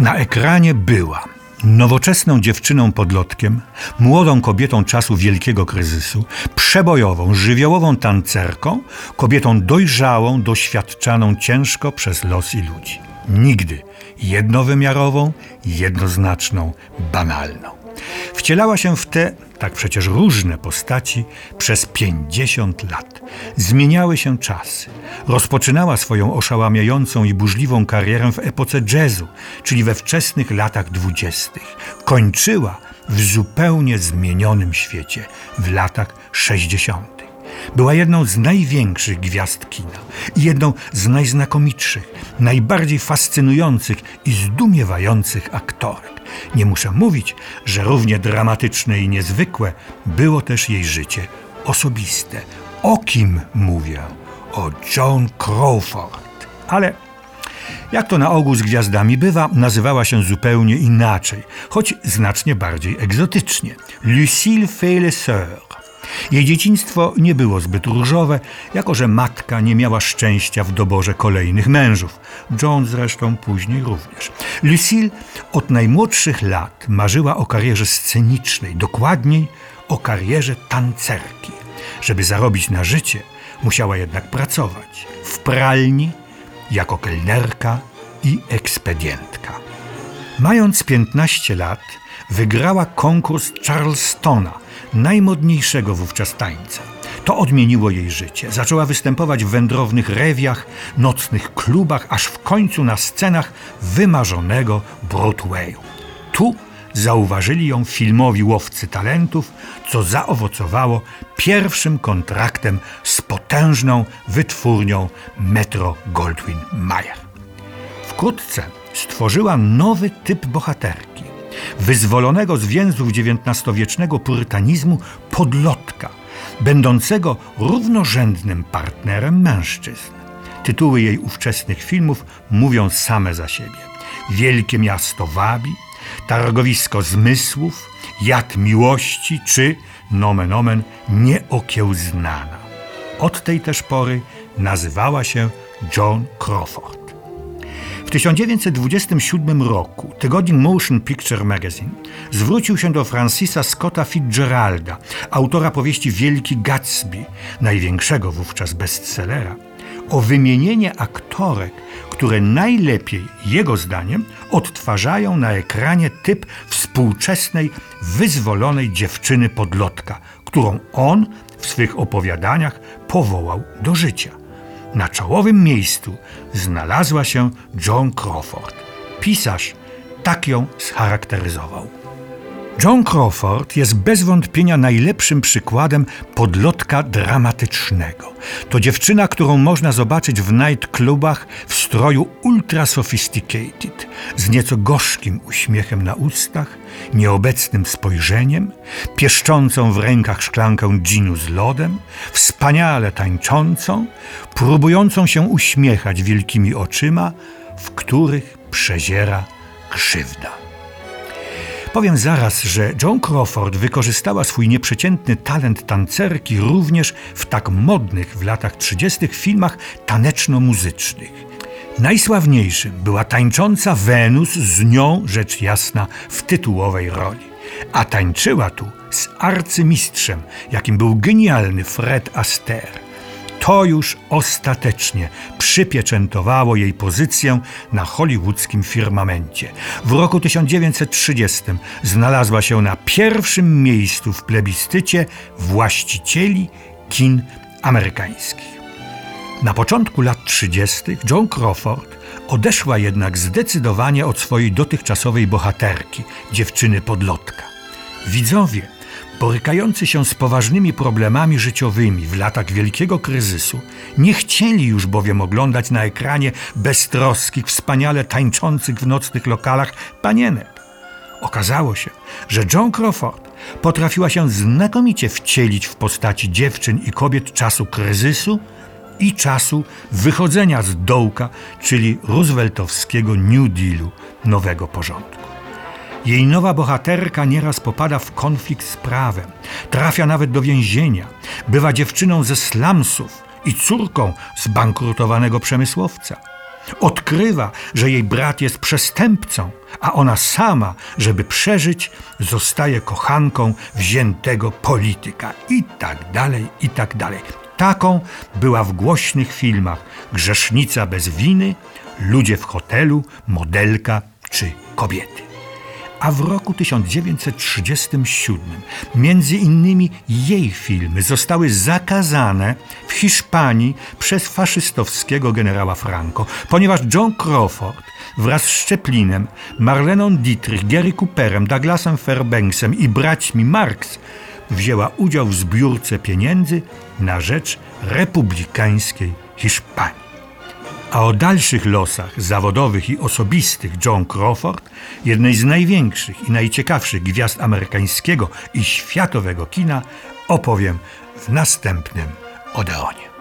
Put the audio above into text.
Na ekranie była nowoczesną dziewczyną podlotkiem, młodą kobietą czasu wielkiego kryzysu, przebojową, żywiołową tancerką, kobietą dojrzałą, doświadczaną ciężko przez los i ludzi. Nigdy jednowymiarową, jednoznaczną, banalną. Wcielała się w te, tak przecież różne postaci przez 50 lat. Zmieniały się czasy. Rozpoczynała swoją oszałamiającą i burzliwą karierę w epoce jazzu, czyli we wczesnych latach dwudziestych. Kończyła w zupełnie zmienionym świecie, w latach 60. Była jedną z największych gwiazd kina i jedną z najznakomitszych, najbardziej fascynujących i zdumiewających aktorek. Nie muszę mówić, że równie dramatyczne i niezwykłe było też jej życie osobiste. O kim mówię? O Joan Crawford. Ale jak to na ogół z gwiazdami bywa, nazywała się zupełnie inaczej, choć znacznie bardziej egzotycznie. Lucille Fay-les-Sœurs. Jej dzieciństwo nie było zbyt różowe, jako że matka nie miała szczęścia w doborze kolejnych mężów. John zresztą później również. Lucille od najmłodszych lat marzyła o karierze scenicznej, dokładniej o karierze tancerki. Żeby zarobić na życie, musiała jednak pracować w pralni, jako kelnerka i ekspedientka. Mając 15 lat, wygrała konkurs Charlestona – najmodniejszego wówczas tańca. To odmieniło jej życie. Zaczęła występować w wędrownych rewiach, nocnych klubach, aż w końcu na scenach wymarzonego Broadwayu. Tu zauważyli ją filmowi łowcy talentów, co zaowocowało pierwszym kontraktem z potężną wytwórnią Metro Goldwyn Mayer. Wkrótce stworzyła nowy typ bohaterki wyzwolonego z więzów XIX-wiecznego purytanizmu podlotka, będącego równorzędnym partnerem mężczyzn. Tytuły jej ówczesnych filmów mówią same za siebie. Wielkie miasto wabi, targowisko zmysłów, jad miłości czy, nomen omen, nieokiełznana. Od tej też pory nazywała się John Crawford. W 1927 roku tygodnik Motion Picture Magazine zwrócił się do Francisa Scotta Fitzgeralda, autora powieści Wielki Gatsby, największego wówczas bestsellera, o wymienienie aktorek, które najlepiej, jego zdaniem, odtwarzają na ekranie typ współczesnej, wyzwolonej dziewczyny podlotka, którą on w swych opowiadaniach powołał do życia. Na czołowym miejscu znalazła się Joan Crawford. Pisarz tak ją scharakteryzował. Joan Crawford jest bez wątpienia najlepszym przykładem podlotka dramatycznego. To dziewczyna, którą można zobaczyć w nightclubach w stroju ultra sophisticated, z nieco gorzkim uśmiechem na ustach, nieobecnym spojrzeniem, pieszczącą w rękach szklankę ginu z lodem, wspaniale tańczącą, próbującą się uśmiechać wielkimi oczyma, w których przeziera krzywda. Powiem zaraz, że Joan Crawford wykorzystała swój nieprzeciętny talent tancerki również w tak modnych w latach 30. filmach taneczno-muzycznych. Najsławniejszym była tańcząca Wenus z nią, rzecz jasna, w tytułowej roli. A tańczyła tu z arcymistrzem, jakim był genialny Fred Astaire to już ostatecznie przypieczętowało jej pozycję na hollywoodzkim firmamencie. W roku 1930 znalazła się na pierwszym miejscu w plebiscycie właścicieli kin amerykańskich. Na początku lat 30. Joan Crawford odeszła jednak zdecydowanie od swojej dotychczasowej bohaterki, dziewczyny podlotka. Widzowie borykający się z poważnymi problemami życiowymi w latach wielkiego kryzysu, nie chcieli już bowiem oglądać na ekranie beztroskich, wspaniale tańczących w nocnych lokalach panienek. Okazało się, że Joan Crawford potrafiła się znakomicie wcielić w postaci dziewczyn i kobiet czasu kryzysu i czasu wychodzenia z dołka, czyli rooseveltowskiego New Dealu, nowego porządku. Jej nowa bohaterka nieraz popada w konflikt z prawem, trafia nawet do więzienia, bywa dziewczyną ze slumsów i córką zbankrutowanego przemysłowca. Odkrywa, że jej brat jest przestępcą, a ona sama, żeby przeżyć, zostaje kochanką wziętego polityka. I tak dalej, i tak dalej. Taką była w głośnych filmach Grzesznica bez winy, Ludzie w hotelu, Modelka czy Kobiety. A w roku 1937 między innymi jej filmy zostały zakazane w Hiszpanii przez faszystowskiego generała Franco, ponieważ John Crawford wraz z Szczeplinem, Marleną Dietrich, Gary Cooperem, Douglasem Fairbanksem i braćmi Marx wzięła udział w zbiórce pieniędzy na rzecz republikańskiej Hiszpanii. A o dalszych losach zawodowych i osobistych John Crawford, jednej z największych i najciekawszych gwiazd amerykańskiego i światowego kina, opowiem w następnym Odeonie.